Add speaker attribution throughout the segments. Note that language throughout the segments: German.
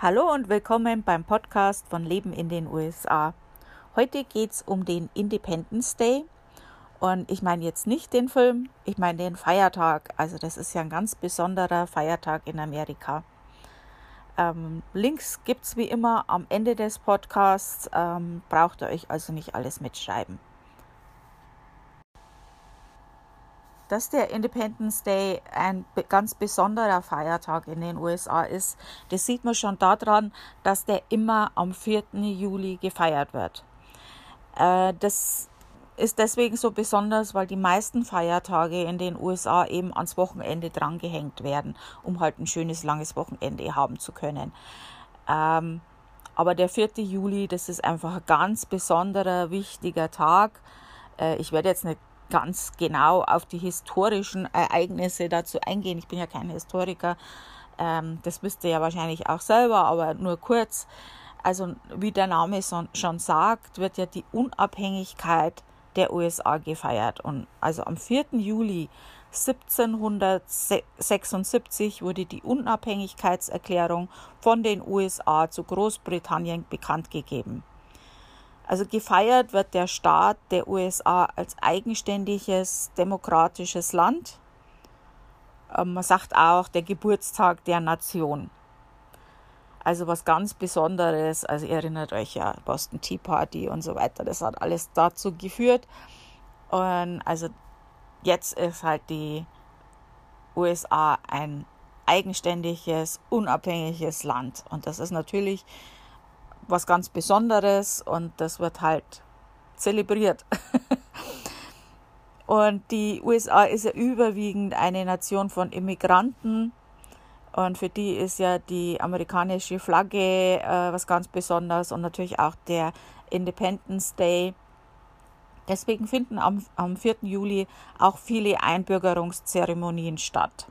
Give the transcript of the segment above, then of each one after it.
Speaker 1: Hallo und willkommen beim Podcast von Leben in den USA. Heute geht es um den Independence Day. Und ich meine jetzt nicht den Film, ich meine den Feiertag. Also das ist ja ein ganz besonderer Feiertag in Amerika. Ähm, Links gibt es wie immer am Ende des Podcasts. Ähm, braucht ihr euch also nicht alles mitschreiben. Dass der Independence Day ein ganz besonderer Feiertag in den USA ist, das sieht man schon daran, dass der immer am 4. Juli gefeiert wird. Äh, das ist deswegen so besonders, weil die meisten Feiertage in den USA eben ans Wochenende drangehängt werden, um halt ein schönes langes Wochenende haben zu können. Ähm, aber der 4. Juli, das ist einfach ein ganz besonderer, wichtiger Tag. Äh, ich werde jetzt nicht ganz genau auf die historischen Ereignisse dazu eingehen. Ich bin ja kein Historiker. Ähm, das wisst ihr ja wahrscheinlich auch selber, aber nur kurz. Also, wie der Name schon sagt, wird ja die Unabhängigkeit der USA gefeiert. Und also am 4. Juli 1776 wurde die Unabhängigkeitserklärung von den USA zu Großbritannien bekannt gegeben. Also gefeiert wird der Staat der USA als eigenständiges demokratisches Land. Ähm, man sagt auch der Geburtstag der Nation. Also was ganz Besonderes. Also ihr erinnert euch ja, Boston Tea Party und so weiter. Das hat alles dazu geführt. Und also jetzt ist halt die USA ein eigenständiges, unabhängiges Land. Und das ist natürlich was ganz Besonderes und das wird halt zelebriert. und die USA ist ja überwiegend eine Nation von Immigranten und für die ist ja die amerikanische Flagge äh, was ganz Besonderes und natürlich auch der Independence Day. Deswegen finden am, am 4. Juli auch viele Einbürgerungszeremonien statt.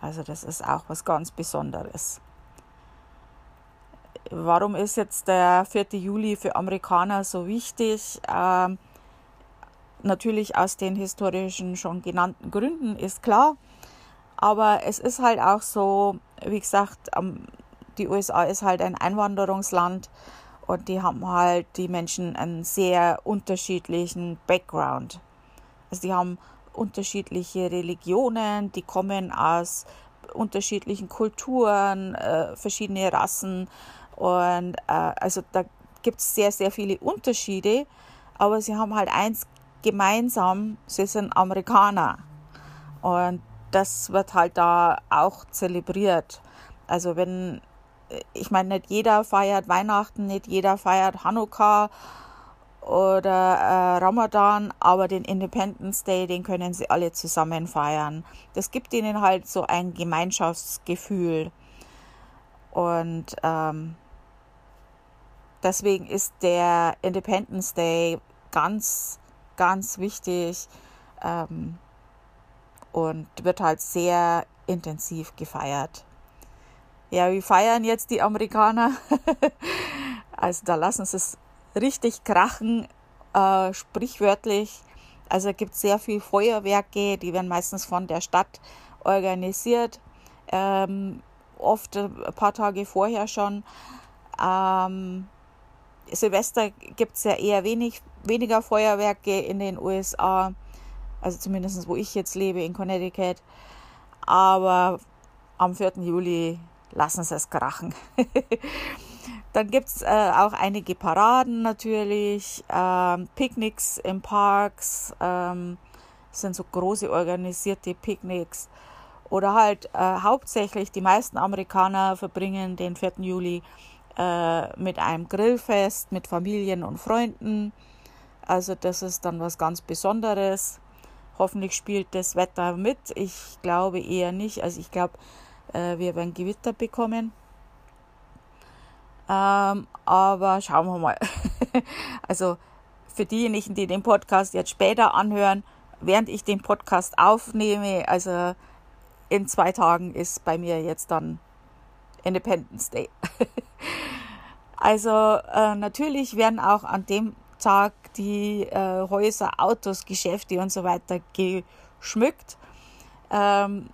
Speaker 1: Also das ist auch was ganz Besonderes. Warum ist jetzt der 4. Juli für Amerikaner so wichtig? Ähm, natürlich aus den historischen schon genannten Gründen ist klar. Aber es ist halt auch so, wie gesagt, die USA ist halt ein Einwanderungsland und die haben halt die Menschen einen sehr unterschiedlichen Background. Also die haben unterschiedliche Religionen, die kommen aus unterschiedlichen Kulturen, äh, verschiedene Rassen und äh, also da gibt es sehr, sehr viele Unterschiede, aber sie haben halt eins gemeinsam, sie sind Amerikaner. Und das wird halt da auch zelebriert. Also wenn, ich meine, nicht jeder feiert Weihnachten, nicht jeder feiert Hanukkah oder äh, Ramadan, aber den Independence Day, den können sie alle zusammen feiern. Das gibt ihnen halt so ein Gemeinschaftsgefühl. Und ähm, deswegen ist der Independence Day ganz, ganz wichtig. Ähm, und wird halt sehr intensiv gefeiert. Ja, wie feiern jetzt die Amerikaner? also da lassen sie es richtig krachen, äh, sprichwörtlich. Also gibt es sehr viel Feuerwerke, die werden meistens von der Stadt organisiert, ähm, oft ein paar Tage vorher schon. Ähm, Silvester gibt es ja eher wenig, weniger Feuerwerke in den USA also zumindest wo ich jetzt lebe in Connecticut. Aber am 4. Juli lassen sie es krachen. Dann gibt es äh, auch einige Paraden natürlich, ähm, Picknicks in Parks, ähm, sind so große organisierte Picknicks. Oder halt äh, hauptsächlich die meisten Amerikaner verbringen den 4. Juli äh, mit einem Grillfest mit Familien und Freunden. Also das ist dann was ganz Besonderes. Hoffentlich spielt das Wetter mit. Ich glaube eher nicht. Also ich glaube, äh, wir werden Gewitter bekommen. Ähm, aber schauen wir mal. also für diejenigen, die den Podcast jetzt später anhören, während ich den Podcast aufnehme, also in zwei Tagen ist bei mir jetzt dann Independence Day. also äh, natürlich werden auch an dem Tag die äh, Häuser, Autos, Geschäfte und so weiter geschmückt. Ähm,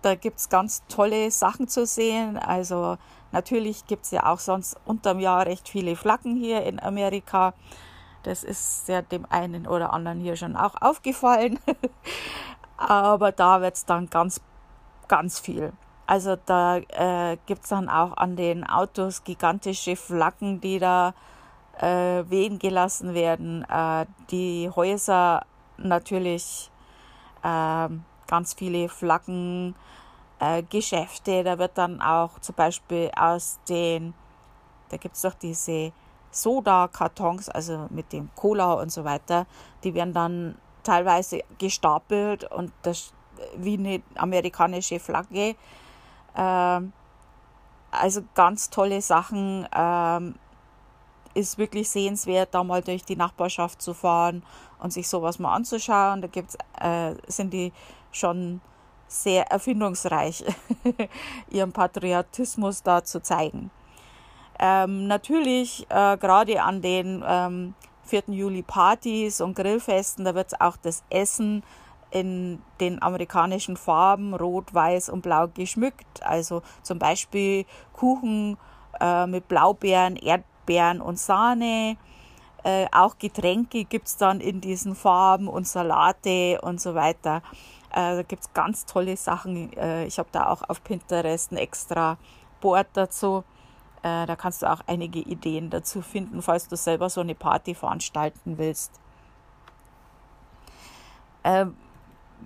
Speaker 1: da gibt es ganz tolle Sachen zu sehen. Also natürlich gibt es ja auch sonst unterm Jahr recht viele Flaggen hier in Amerika. Das ist ja dem einen oder anderen hier schon auch aufgefallen. Aber da wird es dann ganz, ganz viel. Also da äh, gibt es dann auch an den Autos gigantische Flaggen, die da äh, wehen gelassen werden. Äh, die Häuser natürlich äh, ganz viele Flaggen, äh, Geschäfte. Da wird dann auch zum Beispiel aus den, da gibt es doch diese Soda-Kartons, also mit dem Cola und so weiter, die werden dann teilweise gestapelt und das wie eine amerikanische Flagge. Ähm, also ganz tolle Sachen. Ähm, ist wirklich sehenswert, da mal durch die Nachbarschaft zu fahren und sich sowas mal anzuschauen. Da gibt's, äh, sind die schon sehr erfindungsreich, ihren Patriotismus da zu zeigen. Ähm, natürlich, äh, gerade an den ähm, 4. Juli Partys und Grillfesten, da wird auch das Essen in den amerikanischen Farben Rot, Weiß und Blau geschmückt. Also zum Beispiel Kuchen äh, mit Blaubeeren, Erdbeeren und Sahne. Äh, auch Getränke gibt es dann in diesen Farben und Salate und so weiter. Äh, da gibt es ganz tolle Sachen. Äh, ich habe da auch auf Pinterest ein extra Board dazu. Äh, da kannst du auch einige Ideen dazu finden, falls du selber so eine Party veranstalten willst. Ähm,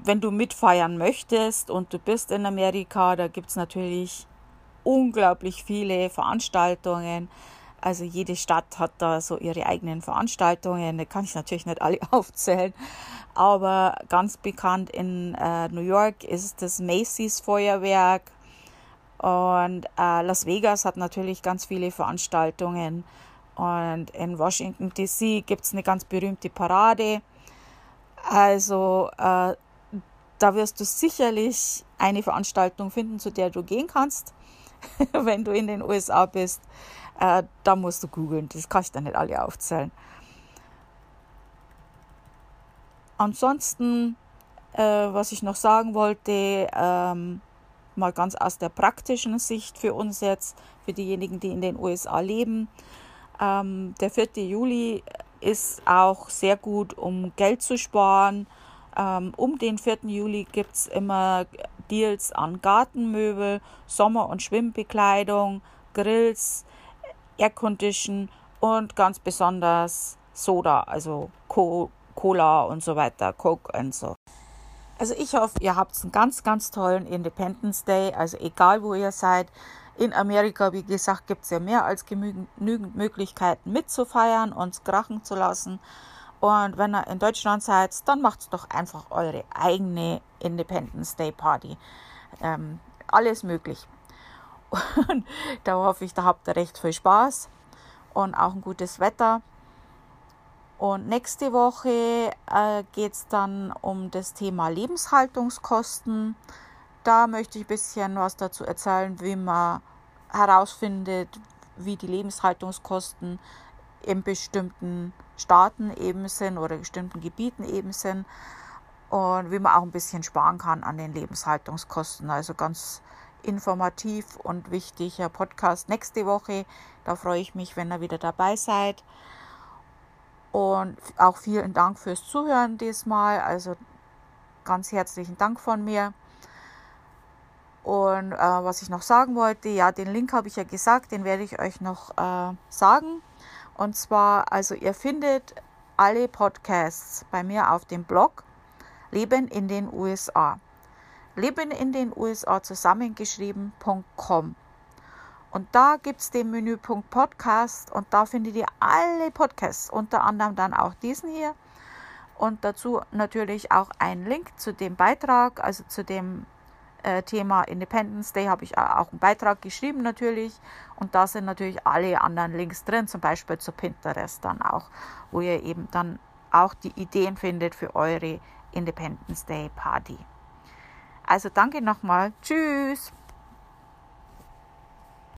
Speaker 1: wenn du mitfeiern möchtest und du bist in Amerika, da gibt es natürlich unglaublich viele Veranstaltungen. Also jede Stadt hat da so ihre eigenen Veranstaltungen. Da kann ich natürlich nicht alle aufzählen. Aber ganz bekannt in äh, New York ist das Macy's Feuerwerk. Und äh, Las Vegas hat natürlich ganz viele Veranstaltungen. Und in Washington DC gibt es eine ganz berühmte Parade. Also äh, da wirst du sicherlich eine Veranstaltung finden, zu der du gehen kannst, wenn du in den USA bist. Äh, da musst du googeln, das kann ich dann nicht alle aufzählen. Ansonsten, äh, was ich noch sagen wollte, ähm, mal ganz aus der praktischen Sicht für uns jetzt, für diejenigen, die in den USA leben. Ähm, der 4. Juli ist auch sehr gut, um Geld zu sparen. Ähm, um den 4. Juli gibt es immer Deals an Gartenmöbel, Sommer- und Schwimmbekleidung, Grills, Aircondition und ganz besonders Soda, also Cola und so weiter, Coke und so. Also ich hoffe, ihr habt einen ganz, ganz tollen Independence Day. Also egal, wo ihr seid. In Amerika, wie gesagt, gibt es ja mehr als genügend Möglichkeiten mitzufeiern, uns krachen zu lassen. Und wenn ihr in Deutschland seid, dann macht doch einfach eure eigene Independence Day Party. Ähm, alles möglich. Und da hoffe ich, da habt ihr recht viel Spaß und auch ein gutes Wetter. Und nächste Woche äh, geht es dann um das Thema Lebenshaltungskosten. Da möchte ich ein bisschen was dazu erzählen, wie man herausfindet, wie die Lebenshaltungskosten in bestimmten Staaten eben sind oder bestimmten Gebieten eben sind und wie man auch ein bisschen sparen kann an den Lebenshaltungskosten. Also ganz informativ und wichtiger Podcast nächste Woche. Da freue ich mich, wenn ihr wieder dabei seid. Und auch vielen Dank fürs Zuhören diesmal. Also ganz herzlichen Dank von mir. Und äh, was ich noch sagen wollte, ja, den Link habe ich ja gesagt, den werde ich euch noch äh, sagen. Und zwar, also ihr findet alle Podcasts bei mir auf dem Blog Leben in den USA. Leben in den USA zusammengeschrieben.com. Und da gibt es den Menüpunkt Podcast und da findet ihr alle Podcasts, unter anderem dann auch diesen hier. Und dazu natürlich auch ein Link zu dem Beitrag, also zu dem äh, Thema Independence Day habe ich auch einen Beitrag geschrieben natürlich. Und da sind natürlich alle anderen Links drin, zum Beispiel zu Pinterest dann auch, wo ihr eben dann auch die Ideen findet für eure Independence Day Party. Also danke nochmal. Tschüss.